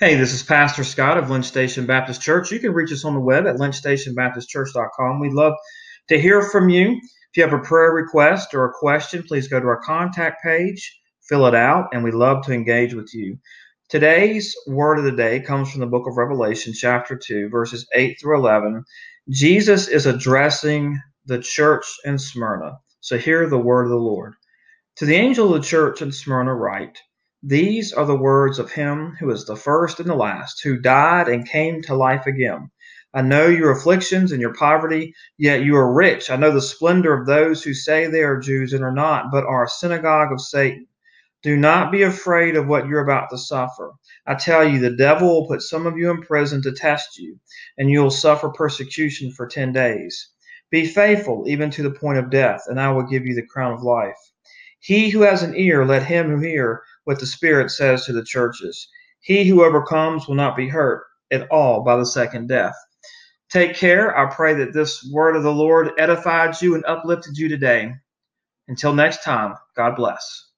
Hey, this is Pastor Scott of Lynch Station Baptist Church. You can reach us on the web at lynchstationbaptistchurch.com. We'd love to hear from you. If you have a prayer request or a question, please go to our contact page, fill it out, and we'd love to engage with you. Today's word of the day comes from the book of Revelation, chapter 2, verses 8 through 11. Jesus is addressing the church in Smyrna. So hear the word of the Lord. To the angel of the church in Smyrna, write, these are the words of him who is the first and the last, who died and came to life again. I know your afflictions and your poverty, yet you are rich. I know the splendor of those who say they are Jews and are not, but are a synagogue of Satan. Do not be afraid of what you're about to suffer. I tell you, the devil will put some of you in prison to test you, and you will suffer persecution for ten days. Be faithful even to the point of death, and I will give you the crown of life. He who has an ear, let him hear what the Spirit says to the churches. He who overcomes will not be hurt at all by the second death. Take care. I pray that this word of the Lord edified you and uplifted you today. Until next time, God bless.